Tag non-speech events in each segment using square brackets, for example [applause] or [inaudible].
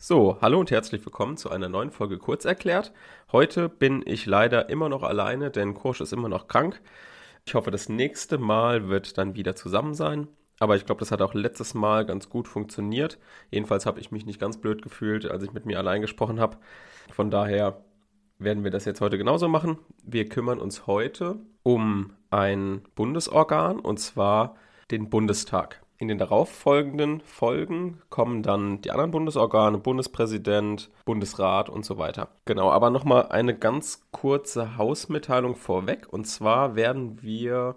So, hallo und herzlich willkommen zu einer neuen Folge Kurzerklärt. Heute bin ich leider immer noch alleine, denn Kursch ist immer noch krank. Ich hoffe, das nächste Mal wird dann wieder zusammen sein. Aber ich glaube, das hat auch letztes Mal ganz gut funktioniert. Jedenfalls habe ich mich nicht ganz blöd gefühlt, als ich mit mir allein gesprochen habe. Von daher werden wir das jetzt heute genauso machen. Wir kümmern uns heute um ein Bundesorgan und zwar den Bundestag. In den darauffolgenden Folgen kommen dann die anderen Bundesorgane, Bundespräsident, Bundesrat und so weiter. Genau, aber nochmal eine ganz kurze Hausmitteilung vorweg. Und zwar werden wir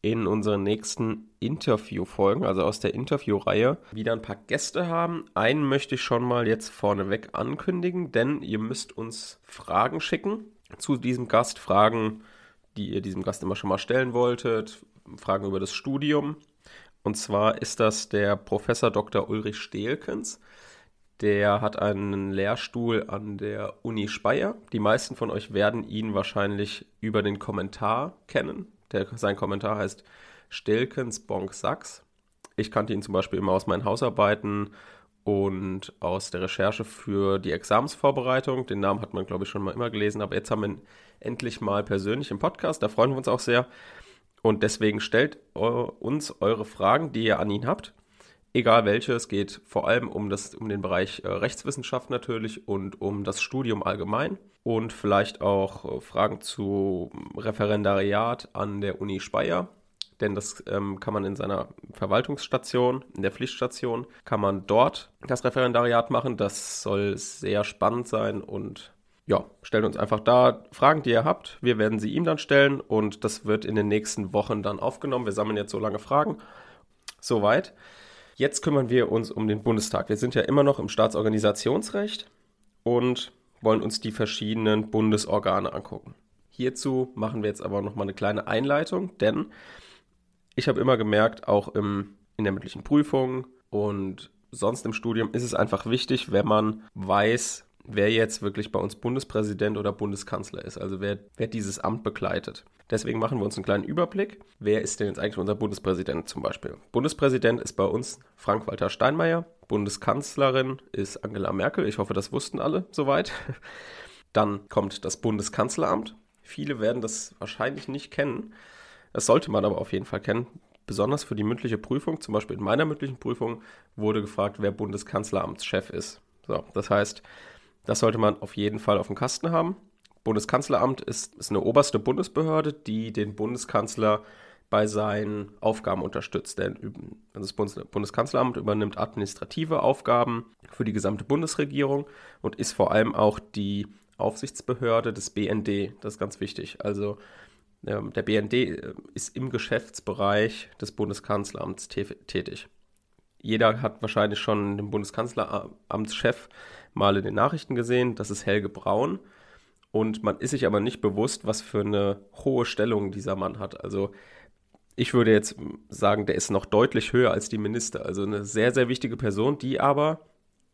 in unseren nächsten Interviewfolgen, also aus der Interviewreihe, wieder ein paar Gäste haben. Einen möchte ich schon mal jetzt vorneweg ankündigen, denn ihr müsst uns Fragen schicken zu diesem Gast, Fragen, die ihr diesem Gast immer schon mal stellen wolltet, Fragen über das Studium und zwar ist das der Professor Dr. Ulrich Stehlkens. Der hat einen Lehrstuhl an der Uni Speyer. Die meisten von euch werden ihn wahrscheinlich über den Kommentar kennen. Der, sein Kommentar heißt Stelkens Bonk Sachs. Ich kannte ihn zum Beispiel immer aus meinen Hausarbeiten und aus der Recherche für die Examensvorbereitung. Den Namen hat man, glaube ich, schon mal immer gelesen, aber jetzt haben wir ihn endlich mal persönlich im Podcast. Da freuen wir uns auch sehr. Und deswegen stellt uns eure Fragen, die ihr an ihn habt. Egal welche, es geht vor allem um, das, um den Bereich äh, Rechtswissenschaft natürlich und um das Studium allgemein und vielleicht auch äh, Fragen zu Referendariat an der Uni Speyer, denn das ähm, kann man in seiner Verwaltungsstation, in der Pflichtstation, kann man dort das Referendariat machen. Das soll sehr spannend sein und ja, stellt uns einfach da Fragen, die ihr habt. Wir werden sie ihm dann stellen und das wird in den nächsten Wochen dann aufgenommen. Wir sammeln jetzt so lange Fragen. Soweit. Jetzt kümmern wir uns um den Bundestag. Wir sind ja immer noch im Staatsorganisationsrecht und wollen uns die verschiedenen Bundesorgane angucken. Hierzu machen wir jetzt aber nochmal eine kleine Einleitung, denn ich habe immer gemerkt, auch im, in der mündlichen Prüfung und sonst im Studium ist es einfach wichtig, wenn man weiß, wer jetzt wirklich bei uns Bundespräsident oder Bundeskanzler ist, also wer, wer dieses Amt begleitet. Deswegen machen wir uns einen kleinen Überblick. Wer ist denn jetzt eigentlich unser Bundespräsident zum Beispiel? Bundespräsident ist bei uns Frank-Walter Steinmeier. Bundeskanzlerin ist Angela Merkel. Ich hoffe, das wussten alle soweit. [laughs] Dann kommt das Bundeskanzleramt. Viele werden das wahrscheinlich nicht kennen. Das sollte man aber auf jeden Fall kennen. Besonders für die mündliche Prüfung, zum Beispiel in meiner mündlichen Prüfung, wurde gefragt, wer Bundeskanzleramtschef ist. So, das heißt, das sollte man auf jeden Fall auf dem Kasten haben. Bundeskanzleramt ist, ist eine oberste Bundesbehörde, die den Bundeskanzler bei seinen Aufgaben unterstützt. Denn das Bundeskanzleramt übernimmt administrative Aufgaben für die gesamte Bundesregierung und ist vor allem auch die Aufsichtsbehörde des BND. Das ist ganz wichtig. Also ähm, der BND äh, ist im Geschäftsbereich des Bundeskanzleramts tätig. Jeder hat wahrscheinlich schon den Bundeskanzleramtschef mal in den Nachrichten gesehen. Das ist Helge Braun. Und man ist sich aber nicht bewusst, was für eine hohe Stellung dieser Mann hat. Also ich würde jetzt sagen, der ist noch deutlich höher als die Minister. Also eine sehr, sehr wichtige Person, die aber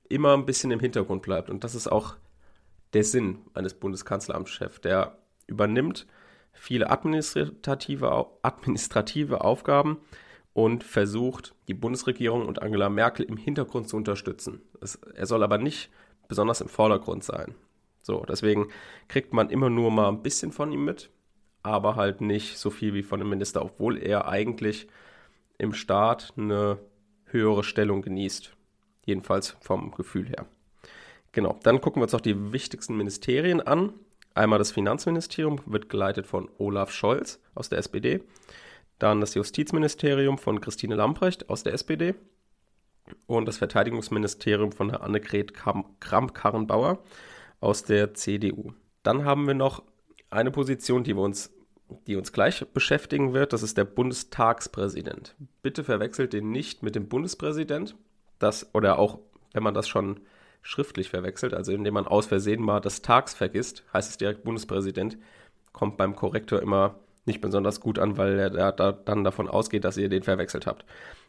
immer ein bisschen im Hintergrund bleibt. Und das ist auch der Sinn eines Bundeskanzleramtschefs. Der übernimmt viele administrative, administrative Aufgaben und versucht, die Bundesregierung und Angela Merkel im Hintergrund zu unterstützen. Es, er soll aber nicht besonders im Vordergrund sein. So, deswegen kriegt man immer nur mal ein bisschen von ihm mit, aber halt nicht so viel wie von dem Minister, obwohl er eigentlich im Staat eine höhere Stellung genießt. Jedenfalls vom Gefühl her. Genau, dann gucken wir uns auch die wichtigsten Ministerien an. Einmal das Finanzministerium wird geleitet von Olaf Scholz aus der SPD. Dann das Justizministerium von Christine Lamprecht aus der SPD und das Verteidigungsministerium von Annegret Kramp-Karrenbauer aus der CDU. Dann haben wir noch eine Position, die wir uns die uns gleich beschäftigen wird, das ist der Bundestagspräsident. Bitte verwechselt den nicht mit dem Bundespräsident. Das, oder auch, wenn man das schon schriftlich verwechselt, also indem man aus Versehen mal das Tags vergisst, heißt es direkt Bundespräsident, kommt beim Korrektor immer nicht besonders gut an, weil er da, dann davon ausgeht, dass ihr den verwechselt habt.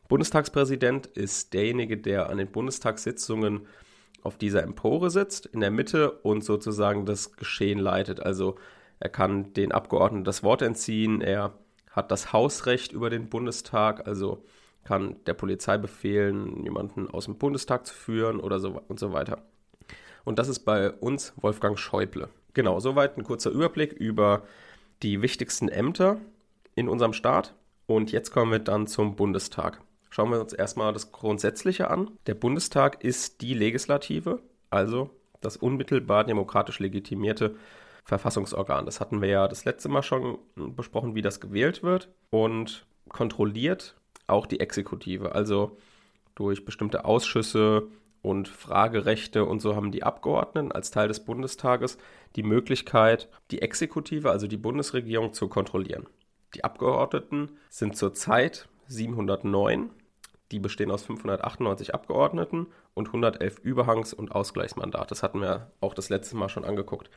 Bundestagspräsident ist derjenige, der an den Bundestagssitzungen auf dieser Empore sitzt, in der Mitte und sozusagen das Geschehen leitet. Also er kann den Abgeordneten das Wort entziehen, er hat das Hausrecht über den Bundestag, also kann der Polizei befehlen, jemanden aus dem Bundestag zu führen oder so und so weiter. Und das ist bei uns Wolfgang Schäuble. Genau, soweit ein kurzer Überblick über die wichtigsten Ämter in unserem Staat. Und jetzt kommen wir dann zum Bundestag. Schauen wir uns erstmal das Grundsätzliche an. Der Bundestag ist die Legislative, also das unmittelbar demokratisch legitimierte Verfassungsorgan. Das hatten wir ja das letzte Mal schon besprochen, wie das gewählt wird und kontrolliert auch die Exekutive. Also durch bestimmte Ausschüsse und Fragerechte und so haben die Abgeordneten als Teil des Bundestages die Möglichkeit, die Exekutive, also die Bundesregierung, zu kontrollieren. Die Abgeordneten sind zurzeit 709. Die bestehen aus 598 Abgeordneten und 111 Überhangs- und Ausgleichsmandate. Das hatten wir auch das letzte Mal schon angeguckt.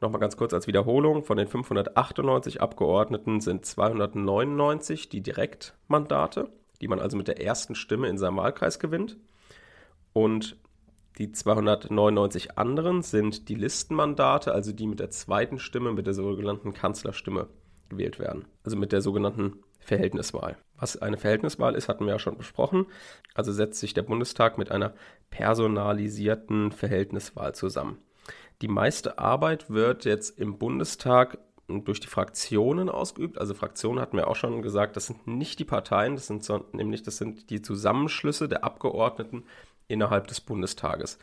Nochmal ganz kurz als Wiederholung. Von den 598 Abgeordneten sind 299 die Direktmandate, die man also mit der ersten Stimme in seinem Wahlkreis gewinnt. Und die 299 anderen sind die Listenmandate, also die mit der zweiten Stimme, mit der sogenannten Kanzlerstimme gewählt werden. Also mit der sogenannten Verhältniswahl. Was eine Verhältniswahl ist, hatten wir ja schon besprochen. Also setzt sich der Bundestag mit einer personalisierten Verhältniswahl zusammen. Die meiste Arbeit wird jetzt im Bundestag durch die Fraktionen ausgeübt. Also Fraktionen hatten wir auch schon gesagt, das sind nicht die Parteien, das sind so, nämlich das sind die Zusammenschlüsse der Abgeordneten innerhalb des Bundestages.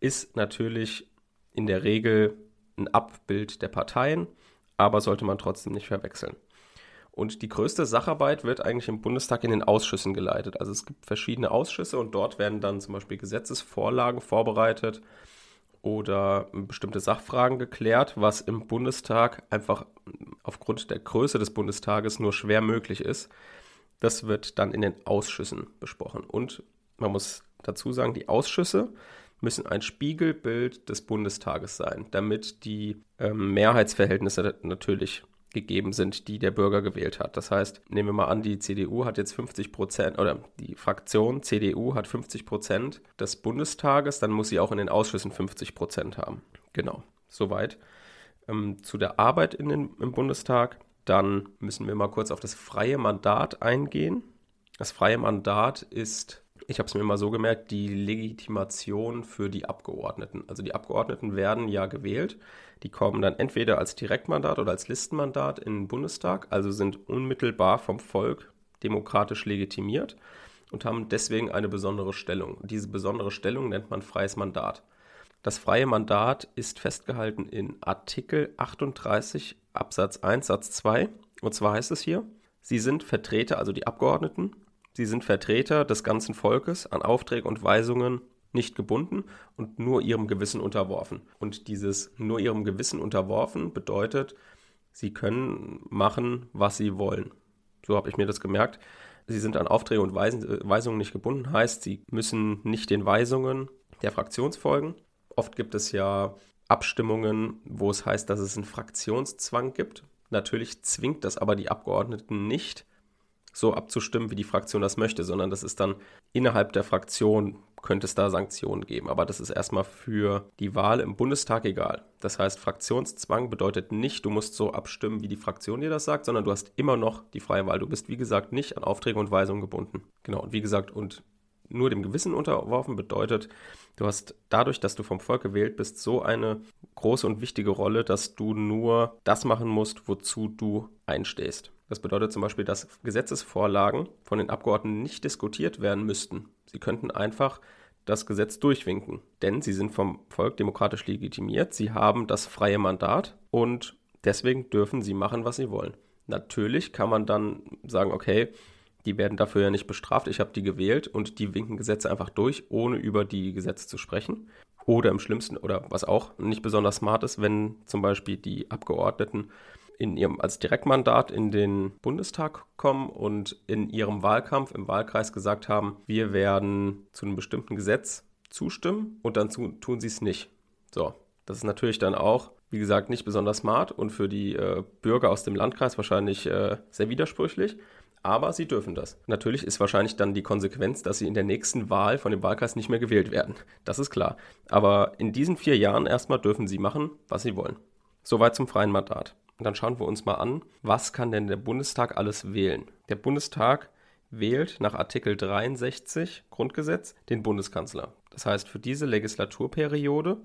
Ist natürlich in der Regel ein Abbild der Parteien, aber sollte man trotzdem nicht verwechseln. Und die größte Sacharbeit wird eigentlich im Bundestag in den Ausschüssen geleitet. Also es gibt verschiedene Ausschüsse und dort werden dann zum Beispiel Gesetzesvorlagen vorbereitet oder bestimmte Sachfragen geklärt, was im Bundestag einfach aufgrund der Größe des Bundestages nur schwer möglich ist. Das wird dann in den Ausschüssen besprochen. Und man muss dazu sagen, die Ausschüsse müssen ein Spiegelbild des Bundestages sein, damit die ähm, Mehrheitsverhältnisse natürlich gegeben sind, die der Bürger gewählt hat. Das heißt, nehmen wir mal an, die CDU hat jetzt 50 Prozent oder die Fraktion CDU hat 50 Prozent des Bundestages, dann muss sie auch in den Ausschüssen 50 Prozent haben. Genau, soweit. Ähm, zu der Arbeit in den, im Bundestag, dann müssen wir mal kurz auf das freie Mandat eingehen. Das freie Mandat ist ich habe es mir mal so gemerkt, die Legitimation für die Abgeordneten. Also die Abgeordneten werden ja gewählt. Die kommen dann entweder als Direktmandat oder als Listenmandat in den Bundestag, also sind unmittelbar vom Volk demokratisch legitimiert und haben deswegen eine besondere Stellung. Diese besondere Stellung nennt man freies Mandat. Das freie Mandat ist festgehalten in Artikel 38 Absatz 1 Satz 2. Und zwar heißt es hier, Sie sind Vertreter, also die Abgeordneten, Sie sind Vertreter des ganzen Volkes, an Aufträge und Weisungen nicht gebunden und nur ihrem Gewissen unterworfen. Und dieses nur ihrem Gewissen unterworfen bedeutet, sie können machen, was sie wollen. So habe ich mir das gemerkt. Sie sind an Aufträge und Weisungen nicht gebunden, heißt, sie müssen nicht den Weisungen der Fraktions folgen. Oft gibt es ja Abstimmungen, wo es heißt, dass es einen Fraktionszwang gibt. Natürlich zwingt das aber die Abgeordneten nicht, so abzustimmen, wie die Fraktion das möchte, sondern das ist dann innerhalb der Fraktion könnte es da Sanktionen geben. Aber das ist erstmal für die Wahl im Bundestag egal. Das heißt, Fraktionszwang bedeutet nicht, du musst so abstimmen, wie die Fraktion dir das sagt, sondern du hast immer noch die freie Wahl. Du bist, wie gesagt, nicht an Aufträge und Weisungen gebunden. Genau, und wie gesagt, und nur dem Gewissen unterworfen bedeutet, du hast dadurch, dass du vom Volk gewählt bist, so eine große und wichtige Rolle, dass du nur das machen musst, wozu du einstehst. Das bedeutet zum Beispiel, dass Gesetzesvorlagen von den Abgeordneten nicht diskutiert werden müssten. Sie könnten einfach das Gesetz durchwinken, denn sie sind vom Volk demokratisch legitimiert, sie haben das freie Mandat und deswegen dürfen sie machen, was sie wollen. Natürlich kann man dann sagen, okay, die werden dafür ja nicht bestraft, ich habe die gewählt und die winken Gesetze einfach durch, ohne über die Gesetze zu sprechen. Oder im schlimmsten, oder was auch nicht besonders smart ist, wenn zum Beispiel die Abgeordneten in ihrem als Direktmandat in den Bundestag kommen und in ihrem Wahlkampf im Wahlkreis gesagt haben, wir werden zu einem bestimmten Gesetz zustimmen und dann zu, tun sie es nicht. So, das ist natürlich dann auch, wie gesagt, nicht besonders smart und für die äh, Bürger aus dem Landkreis wahrscheinlich äh, sehr widersprüchlich. Aber sie dürfen das. Natürlich ist wahrscheinlich dann die Konsequenz, dass sie in der nächsten Wahl von dem Wahlkreis nicht mehr gewählt werden. Das ist klar. Aber in diesen vier Jahren erstmal dürfen sie machen, was sie wollen. Soweit zum freien Mandat. Und dann schauen wir uns mal an, was kann denn der Bundestag alles wählen? Der Bundestag wählt nach Artikel 63 Grundgesetz den Bundeskanzler. Das heißt, für diese Legislaturperiode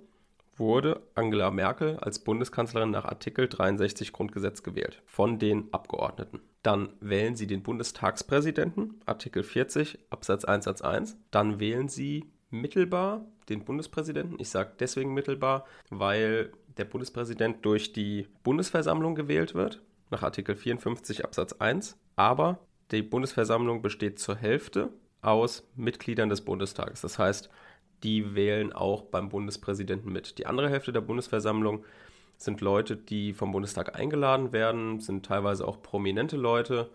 wurde Angela Merkel als Bundeskanzlerin nach Artikel 63 Grundgesetz gewählt von den Abgeordneten. Dann wählen sie den Bundestagspräsidenten, Artikel 40 Absatz 1 Satz 1. Dann wählen sie mittelbar den Bundespräsidenten. Ich sage deswegen mittelbar, weil der Bundespräsident durch die Bundesversammlung gewählt wird, nach Artikel 54 Absatz 1. Aber die Bundesversammlung besteht zur Hälfte aus Mitgliedern des Bundestages. Das heißt, die wählen auch beim Bundespräsidenten mit. Die andere Hälfte der Bundesversammlung sind Leute, die vom Bundestag eingeladen werden, sind teilweise auch prominente Leute.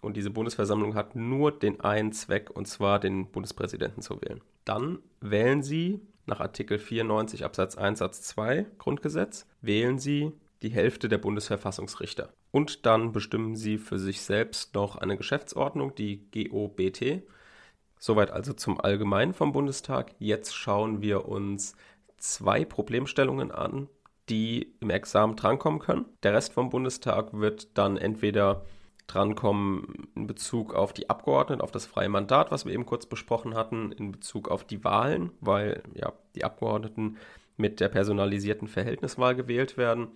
Und diese Bundesversammlung hat nur den einen Zweck, und zwar den Bundespräsidenten zu wählen. Dann wählen sie nach Artikel 94 Absatz 1 Satz 2 Grundgesetz, wählen sie die Hälfte der Bundesverfassungsrichter. Und dann bestimmen sie für sich selbst noch eine Geschäftsordnung, die GOBT. Soweit also zum Allgemeinen vom Bundestag. Jetzt schauen wir uns zwei Problemstellungen an, die im Examen drankommen können. Der Rest vom Bundestag wird dann entweder drankommen in Bezug auf die Abgeordneten, auf das freie Mandat, was wir eben kurz besprochen hatten, in Bezug auf die Wahlen, weil ja die Abgeordneten mit der personalisierten Verhältniswahl gewählt werden,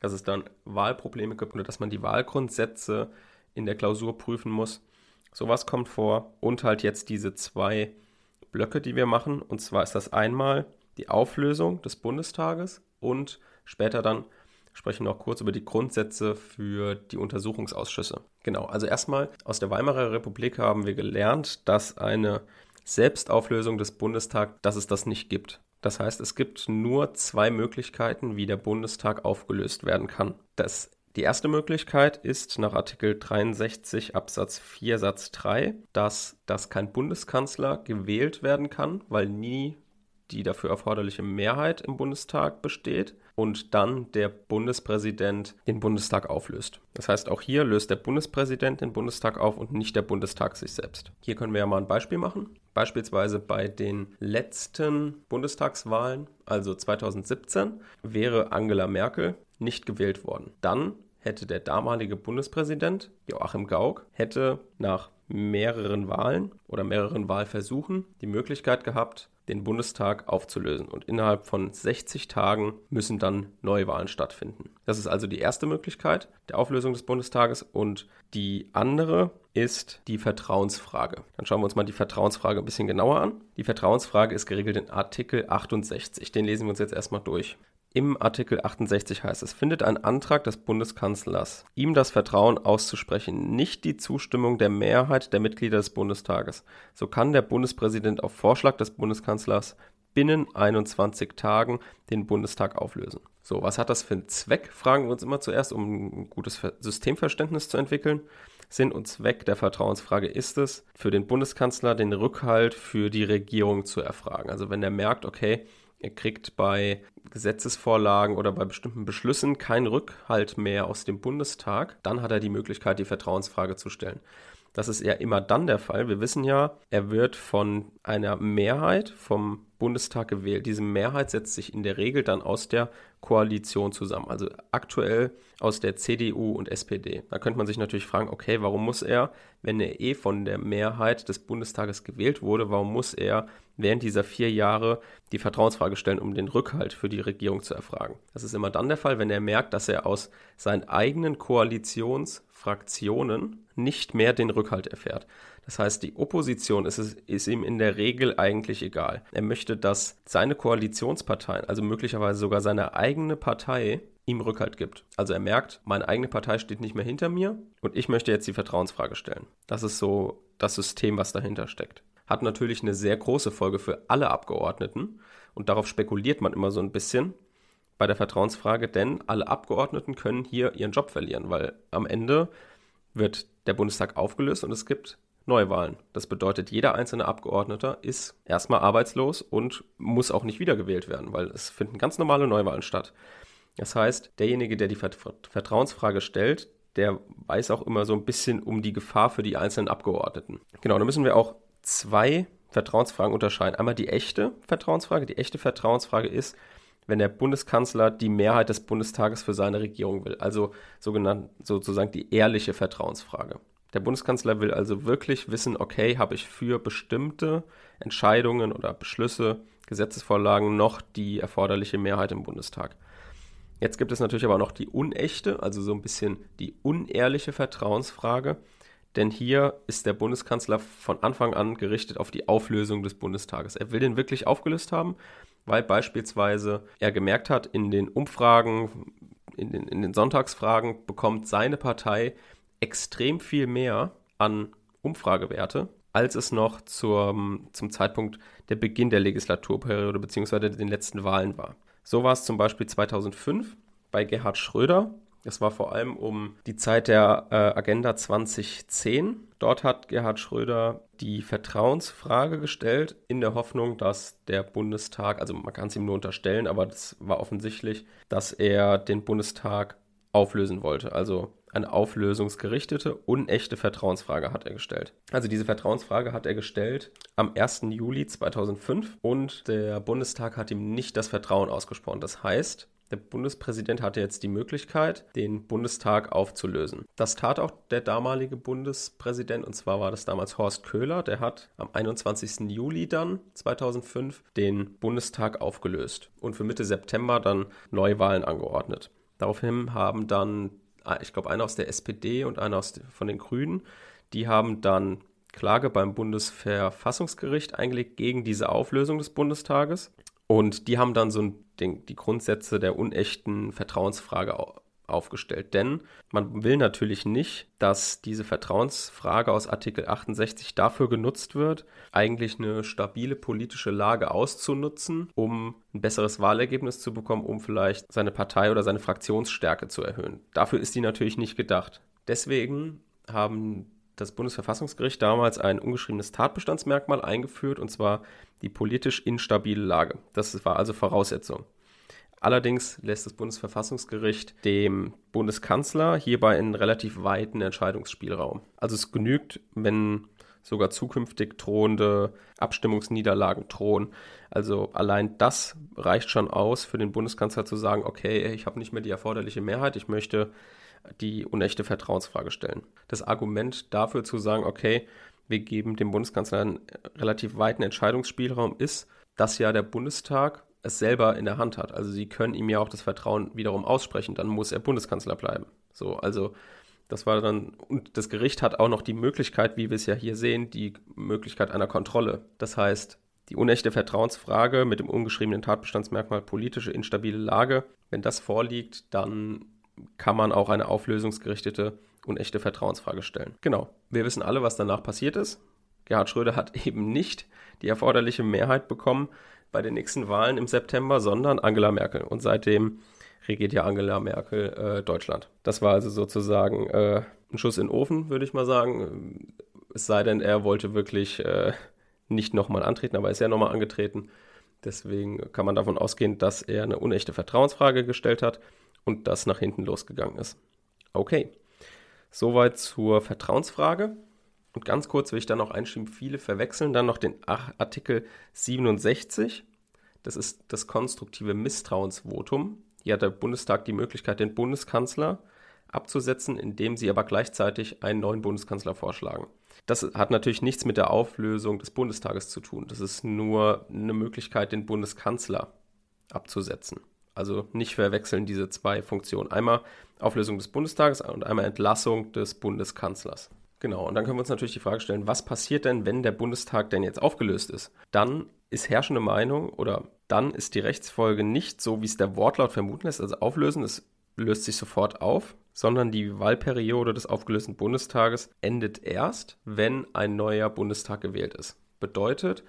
dass es dann Wahlprobleme gibt oder dass man die Wahlgrundsätze in der Klausur prüfen muss. Sowas kommt vor und halt jetzt diese zwei Blöcke, die wir machen. Und zwar ist das einmal die Auflösung des Bundestages und später dann sprechen noch kurz über die Grundsätze für die Untersuchungsausschüsse. Genau, also erstmal aus der Weimarer Republik haben wir gelernt, dass eine Selbstauflösung des Bundestags, dass es das nicht gibt. Das heißt, es gibt nur zwei Möglichkeiten, wie der Bundestag aufgelöst werden kann. Das, die erste Möglichkeit ist nach Artikel 63 Absatz 4 Satz 3, dass, dass kein Bundeskanzler gewählt werden kann, weil nie die dafür erforderliche Mehrheit im Bundestag besteht und dann der Bundespräsident den Bundestag auflöst. Das heißt, auch hier löst der Bundespräsident den Bundestag auf und nicht der Bundestag sich selbst. Hier können wir ja mal ein Beispiel machen. Beispielsweise bei den letzten Bundestagswahlen, also 2017, wäre Angela Merkel nicht gewählt worden. Dann hätte der damalige Bundespräsident Joachim Gauck hätte nach mehreren Wahlen oder mehreren Wahlversuchen die Möglichkeit gehabt, den Bundestag aufzulösen. Und innerhalb von 60 Tagen müssen dann Neuwahlen stattfinden. Das ist also die erste Möglichkeit der Auflösung des Bundestages. Und die andere ist die Vertrauensfrage. Dann schauen wir uns mal die Vertrauensfrage ein bisschen genauer an. Die Vertrauensfrage ist geregelt in Artikel 68. Den lesen wir uns jetzt erstmal durch. Im Artikel 68 heißt es, findet ein Antrag des Bundeskanzlers, ihm das Vertrauen auszusprechen, nicht die Zustimmung der Mehrheit der Mitglieder des Bundestages, so kann der Bundespräsident auf Vorschlag des Bundeskanzlers binnen 21 Tagen den Bundestag auflösen. So, was hat das für einen Zweck? Fragen wir uns immer zuerst, um ein gutes Systemverständnis zu entwickeln. Sinn und Zweck der Vertrauensfrage ist es, für den Bundeskanzler den Rückhalt für die Regierung zu erfragen. Also wenn er merkt, okay, er kriegt bei Gesetzesvorlagen oder bei bestimmten Beschlüssen keinen Rückhalt mehr aus dem Bundestag, dann hat er die Möglichkeit, die Vertrauensfrage zu stellen. Das ist eher immer dann der Fall. Wir wissen ja, er wird von einer Mehrheit vom Bundestag gewählt. Diese Mehrheit setzt sich in der Regel dann aus der Koalition zusammen. Also aktuell aus der CDU und SPD. Da könnte man sich natürlich fragen, okay, warum muss er, wenn er eh von der Mehrheit des Bundestages gewählt wurde, warum muss er während dieser vier Jahre die Vertrauensfrage stellen, um den Rückhalt für die Regierung zu erfragen? Das ist immer dann der Fall, wenn er merkt, dass er aus seinen eigenen Koalitionsfraktionen nicht mehr den Rückhalt erfährt. Das heißt, die Opposition ist, ist ihm in der Regel eigentlich egal. Er möchte, dass seine Koalitionsparteien, also möglicherweise sogar seine eigene Partei, ihm Rückhalt gibt. Also er merkt, meine eigene Partei steht nicht mehr hinter mir und ich möchte jetzt die Vertrauensfrage stellen. Das ist so das System, was dahinter steckt. Hat natürlich eine sehr große Folge für alle Abgeordneten und darauf spekuliert man immer so ein bisschen bei der Vertrauensfrage, denn alle Abgeordneten können hier ihren Job verlieren, weil am Ende wird der Bundestag aufgelöst und es gibt Neuwahlen. Das bedeutet, jeder einzelne Abgeordnete ist erstmal arbeitslos und muss auch nicht wiedergewählt werden, weil es finden ganz normale Neuwahlen statt. Das heißt, derjenige, der die Vertrauensfrage stellt, der weiß auch immer so ein bisschen um die Gefahr für die einzelnen Abgeordneten. Genau, da müssen wir auch zwei Vertrauensfragen unterscheiden. Einmal die echte Vertrauensfrage. Die echte Vertrauensfrage ist, wenn der Bundeskanzler die Mehrheit des Bundestages für seine Regierung will. Also sogenannt, sozusagen die ehrliche Vertrauensfrage. Der Bundeskanzler will also wirklich wissen, okay, habe ich für bestimmte Entscheidungen oder Beschlüsse, Gesetzesvorlagen noch die erforderliche Mehrheit im Bundestag. Jetzt gibt es natürlich aber noch die unechte, also so ein bisschen die unehrliche Vertrauensfrage. Denn hier ist der Bundeskanzler von Anfang an gerichtet auf die Auflösung des Bundestages. Er will den wirklich aufgelöst haben, weil beispielsweise er gemerkt hat, in den Umfragen, in den, in den Sonntagsfragen bekommt seine Partei extrem viel mehr an Umfragewerte, als es noch zur, zum Zeitpunkt der Beginn der Legislaturperiode bzw. den letzten Wahlen war. So war es zum Beispiel 2005 bei Gerhard Schröder. Das war vor allem um die Zeit der äh, Agenda 2010. Dort hat Gerhard Schröder die Vertrauensfrage gestellt, in der Hoffnung, dass der Bundestag, also man kann es ihm nur unterstellen, aber das war offensichtlich, dass er den Bundestag auflösen wollte. Also eine auflösungsgerichtete, unechte Vertrauensfrage hat er gestellt. Also diese Vertrauensfrage hat er gestellt am 1. Juli 2005 und der Bundestag hat ihm nicht das Vertrauen ausgesprochen. Das heißt, der Bundespräsident hatte jetzt die Möglichkeit, den Bundestag aufzulösen. Das tat auch der damalige Bundespräsident, und zwar war das damals Horst Köhler. Der hat am 21. Juli dann 2005 den Bundestag aufgelöst und für Mitte September dann Neuwahlen angeordnet. Daraufhin haben dann ich glaube, einer aus der SPD und einer aus, von den Grünen, die haben dann Klage beim Bundesverfassungsgericht eingelegt gegen diese Auflösung des Bundestages. Und die haben dann so ein Ding, die Grundsätze der unechten Vertrauensfrage aufgestellt. Denn man will natürlich nicht, dass diese Vertrauensfrage aus Artikel 68 dafür genutzt wird, eigentlich eine stabile politische Lage auszunutzen, um ein besseres Wahlergebnis zu bekommen, um vielleicht seine Partei oder seine Fraktionsstärke zu erhöhen. Dafür ist die natürlich nicht gedacht. Deswegen haben das Bundesverfassungsgericht damals ein ungeschriebenes Tatbestandsmerkmal eingeführt, und zwar die politisch instabile Lage. Das war also Voraussetzung. Allerdings lässt das Bundesverfassungsgericht dem Bundeskanzler hierbei einen relativ weiten Entscheidungsspielraum. Also es genügt, wenn sogar zukünftig drohende Abstimmungsniederlagen drohen. Also allein das reicht schon aus für den Bundeskanzler zu sagen, okay, ich habe nicht mehr die erforderliche Mehrheit, ich möchte die unechte Vertrauensfrage stellen. Das Argument dafür zu sagen, okay, wir geben dem Bundeskanzler einen relativ weiten Entscheidungsspielraum ist, dass ja der Bundestag es selber in der Hand hat. Also sie können ihm ja auch das Vertrauen wiederum aussprechen, dann muss er Bundeskanzler bleiben. So, also das war dann, und das Gericht hat auch noch die Möglichkeit, wie wir es ja hier sehen, die Möglichkeit einer Kontrolle. Das heißt, die unechte Vertrauensfrage mit dem ungeschriebenen Tatbestandsmerkmal politische instabile Lage, wenn das vorliegt, dann kann man auch eine auflösungsgerichtete unechte Vertrauensfrage stellen. Genau. Wir wissen alle, was danach passiert ist. Gerhard Schröder hat [laughs] eben nicht die erforderliche Mehrheit bekommen bei den nächsten Wahlen im September, sondern Angela Merkel. Und seitdem regiert ja Angela Merkel äh, Deutschland. Das war also sozusagen äh, ein Schuss in den Ofen, würde ich mal sagen. Es sei denn, er wollte wirklich äh, nicht nochmal antreten, aber er ist ja nochmal angetreten. Deswegen kann man davon ausgehen, dass er eine unechte Vertrauensfrage gestellt hat und das nach hinten losgegangen ist. Okay, soweit zur Vertrauensfrage. Und ganz kurz will ich dann noch einschieben, viele verwechseln dann noch den Artikel 67. Das ist das konstruktive Misstrauensvotum. Hier hat der Bundestag die Möglichkeit, den Bundeskanzler abzusetzen, indem sie aber gleichzeitig einen neuen Bundeskanzler vorschlagen. Das hat natürlich nichts mit der Auflösung des Bundestages zu tun. Das ist nur eine Möglichkeit, den Bundeskanzler abzusetzen. Also nicht verwechseln diese zwei Funktionen. Einmal Auflösung des Bundestages und einmal Entlassung des Bundeskanzlers. Genau, und dann können wir uns natürlich die Frage stellen, was passiert denn, wenn der Bundestag denn jetzt aufgelöst ist? Dann ist herrschende Meinung oder dann ist die Rechtsfolge nicht so, wie es der Wortlaut vermuten lässt, also auflösen, es löst sich sofort auf, sondern die Wahlperiode des aufgelösten Bundestages endet erst, wenn ein neuer Bundestag gewählt ist. Bedeutet,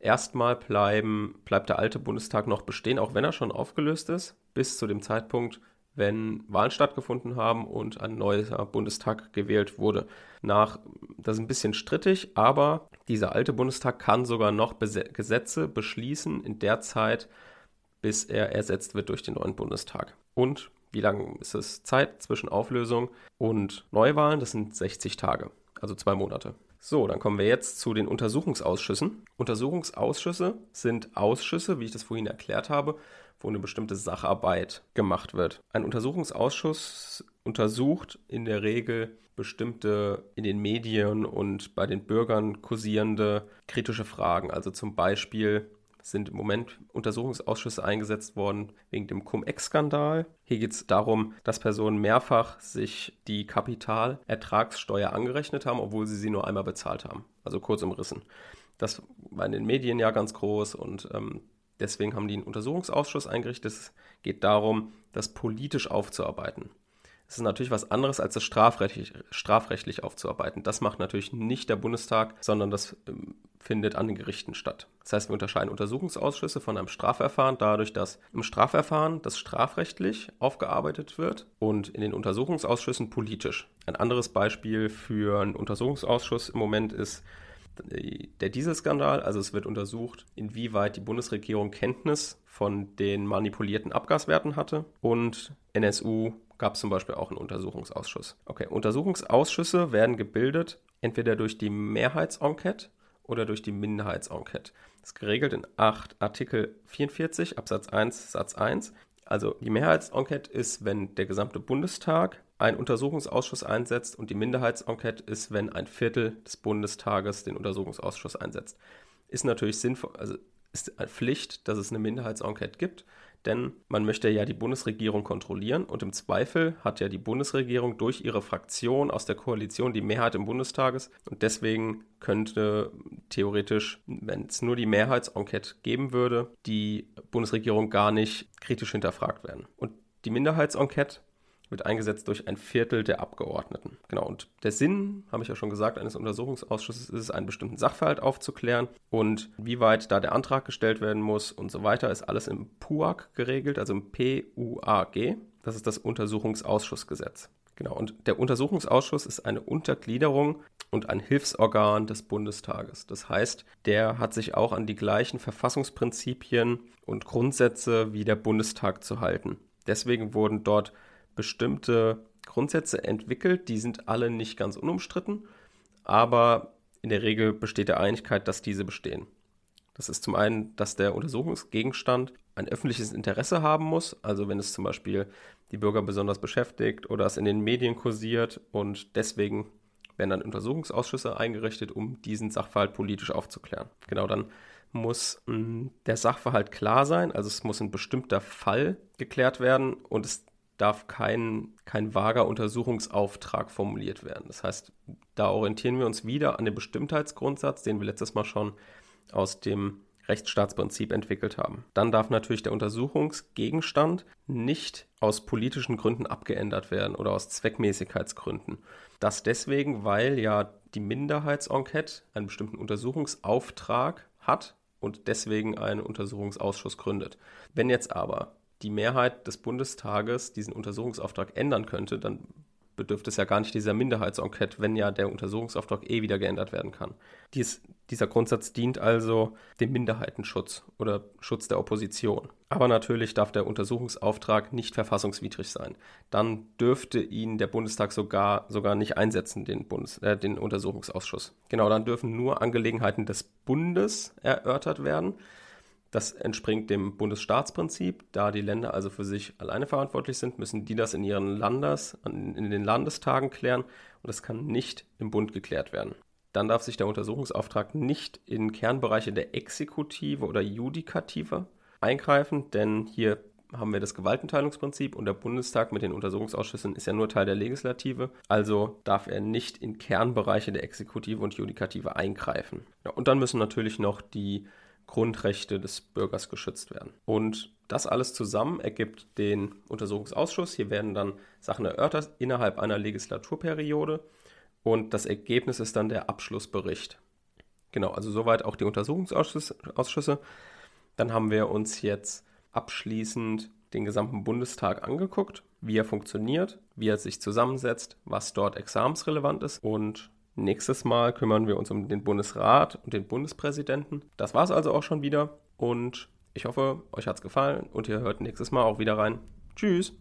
erstmal bleiben, bleibt der alte Bundestag noch bestehen, auch wenn er schon aufgelöst ist, bis zu dem Zeitpunkt, wenn Wahlen stattgefunden haben und ein neuer Bundestag gewählt wurde. Nach, das ist ein bisschen strittig, aber dieser alte Bundestag kann sogar noch Gesetze beschließen in der Zeit, bis er ersetzt wird durch den neuen Bundestag. Und wie lange ist es Zeit zwischen Auflösung und Neuwahlen? Das sind 60 Tage, also zwei Monate. So, dann kommen wir jetzt zu den Untersuchungsausschüssen. Untersuchungsausschüsse sind Ausschüsse, wie ich das vorhin erklärt habe, wo eine bestimmte Sacharbeit gemacht wird. Ein Untersuchungsausschuss untersucht in der Regel bestimmte in den Medien und bei den Bürgern kursierende kritische Fragen. Also zum Beispiel sind im Moment Untersuchungsausschüsse eingesetzt worden wegen dem Cum-Ex-Skandal. Hier geht es darum, dass Personen mehrfach sich die Kapitalertragssteuer angerechnet haben, obwohl sie sie nur einmal bezahlt haben. Also kurz umrissen. Das war in den Medien ja ganz groß und ähm, deswegen haben die einen Untersuchungsausschuss eingerichtet. Es geht darum, das politisch aufzuarbeiten. Ist natürlich was anderes, als das strafrechtlich, strafrechtlich aufzuarbeiten. Das macht natürlich nicht der Bundestag, sondern das ähm, findet an den Gerichten statt. Das heißt, wir unterscheiden Untersuchungsausschüsse von einem Strafverfahren dadurch, dass im Strafverfahren das strafrechtlich aufgearbeitet wird und in den Untersuchungsausschüssen politisch. Ein anderes Beispiel für einen Untersuchungsausschuss im Moment ist der Dieselskandal. Also es wird untersucht, inwieweit die Bundesregierung Kenntnis von den manipulierten Abgaswerten hatte und NSU gab es zum Beispiel auch einen Untersuchungsausschuss. Okay, Untersuchungsausschüsse werden gebildet entweder durch die Mehrheitsenquete oder durch die Minderheitsenquete. Das ist geregelt in 8 Artikel 44 Absatz 1 Satz 1. Also die Mehrheitsenquete ist, wenn der gesamte Bundestag einen Untersuchungsausschuss einsetzt und die Minderheitsenquete ist, wenn ein Viertel des Bundestages den Untersuchungsausschuss einsetzt. Ist natürlich sinnvoll, also ist eine Pflicht, dass es eine Minderheitsenquete gibt denn man möchte ja die Bundesregierung kontrollieren und im Zweifel hat ja die Bundesregierung durch ihre Fraktion aus der Koalition die Mehrheit im Bundestages und deswegen könnte theoretisch, wenn es nur die Mehrheitsenquete geben würde, die Bundesregierung gar nicht kritisch hinterfragt werden. Und die Minderheitsenquete wird eingesetzt durch ein Viertel der Abgeordneten. Genau, und der Sinn, habe ich ja schon gesagt, eines Untersuchungsausschusses ist es, einen bestimmten Sachverhalt aufzuklären und wie weit da der Antrag gestellt werden muss und so weiter, ist alles im PUAG geregelt, also im PUAG. Das ist das Untersuchungsausschussgesetz. Genau, und der Untersuchungsausschuss ist eine Untergliederung und ein Hilfsorgan des Bundestages. Das heißt, der hat sich auch an die gleichen Verfassungsprinzipien und Grundsätze wie der Bundestag zu halten. Deswegen wurden dort bestimmte Grundsätze entwickelt, die sind alle nicht ganz unumstritten, aber in der Regel besteht der Einigkeit, dass diese bestehen. Das ist zum einen, dass der Untersuchungsgegenstand ein öffentliches Interesse haben muss, also wenn es zum Beispiel die Bürger besonders beschäftigt oder es in den Medien kursiert und deswegen werden dann Untersuchungsausschüsse eingerichtet, um diesen Sachverhalt politisch aufzuklären. Genau, dann muss mh, hm, der Sachverhalt klar sein, also es muss ein bestimmter Fall geklärt werden und es darf kein, kein vager Untersuchungsauftrag formuliert werden. Das heißt, da orientieren wir uns wieder an den Bestimmtheitsgrundsatz, den wir letztes Mal schon aus dem Rechtsstaatsprinzip entwickelt haben. Dann darf natürlich der Untersuchungsgegenstand nicht aus politischen Gründen abgeändert werden oder aus Zweckmäßigkeitsgründen. Das deswegen, weil ja die Minderheitsenquete einen bestimmten Untersuchungsauftrag hat und deswegen einen Untersuchungsausschuss gründet. Wenn jetzt aber die Mehrheit des Bundestages diesen Untersuchungsauftrag ändern könnte, dann bedürfte es ja gar nicht dieser Minderheitsenquete, wenn ja der Untersuchungsauftrag eh wieder geändert werden kann. Dies, dieser Grundsatz dient also dem Minderheitenschutz oder Schutz der Opposition. Aber natürlich darf der Untersuchungsauftrag nicht verfassungswidrig sein. Dann dürfte ihn der Bundestag sogar, sogar nicht einsetzen, den, Bundes, äh, den Untersuchungsausschuss. Genau, dann dürfen nur Angelegenheiten des Bundes erörtert werden. Das entspringt dem Bundesstaatsprinzip. Da die Länder also für sich alleine verantwortlich sind, müssen die das in ihren Landes, in den Landestagen klären und das kann nicht im Bund geklärt werden. Dann darf sich der Untersuchungsauftrag nicht in Kernbereiche der Exekutive oder Judikative eingreifen, denn hier haben wir das Gewaltenteilungsprinzip und der Bundestag mit den Untersuchungsausschüssen ist ja nur Teil der Legislative. Also darf er nicht in Kernbereiche der Exekutive und Judikative eingreifen. Ja, und dann müssen natürlich noch die Grundrechte des Bürgers geschützt werden. Und das alles zusammen ergibt den Untersuchungsausschuss. Hier werden dann Sachen erörtert innerhalb einer Legislaturperiode und das Ergebnis ist dann der Abschlussbericht. Genau, also soweit auch die Untersuchungsausschüsse. Dann haben wir uns jetzt abschließend den gesamten Bundestag angeguckt, wie er funktioniert, wie er sich zusammensetzt, was dort examensrelevant ist und Nächstes Mal kümmern wir uns um den Bundesrat und den Bundespräsidenten. Das war es also auch schon wieder und ich hoffe, euch hat es gefallen und ihr hört nächstes Mal auch wieder rein. Tschüss!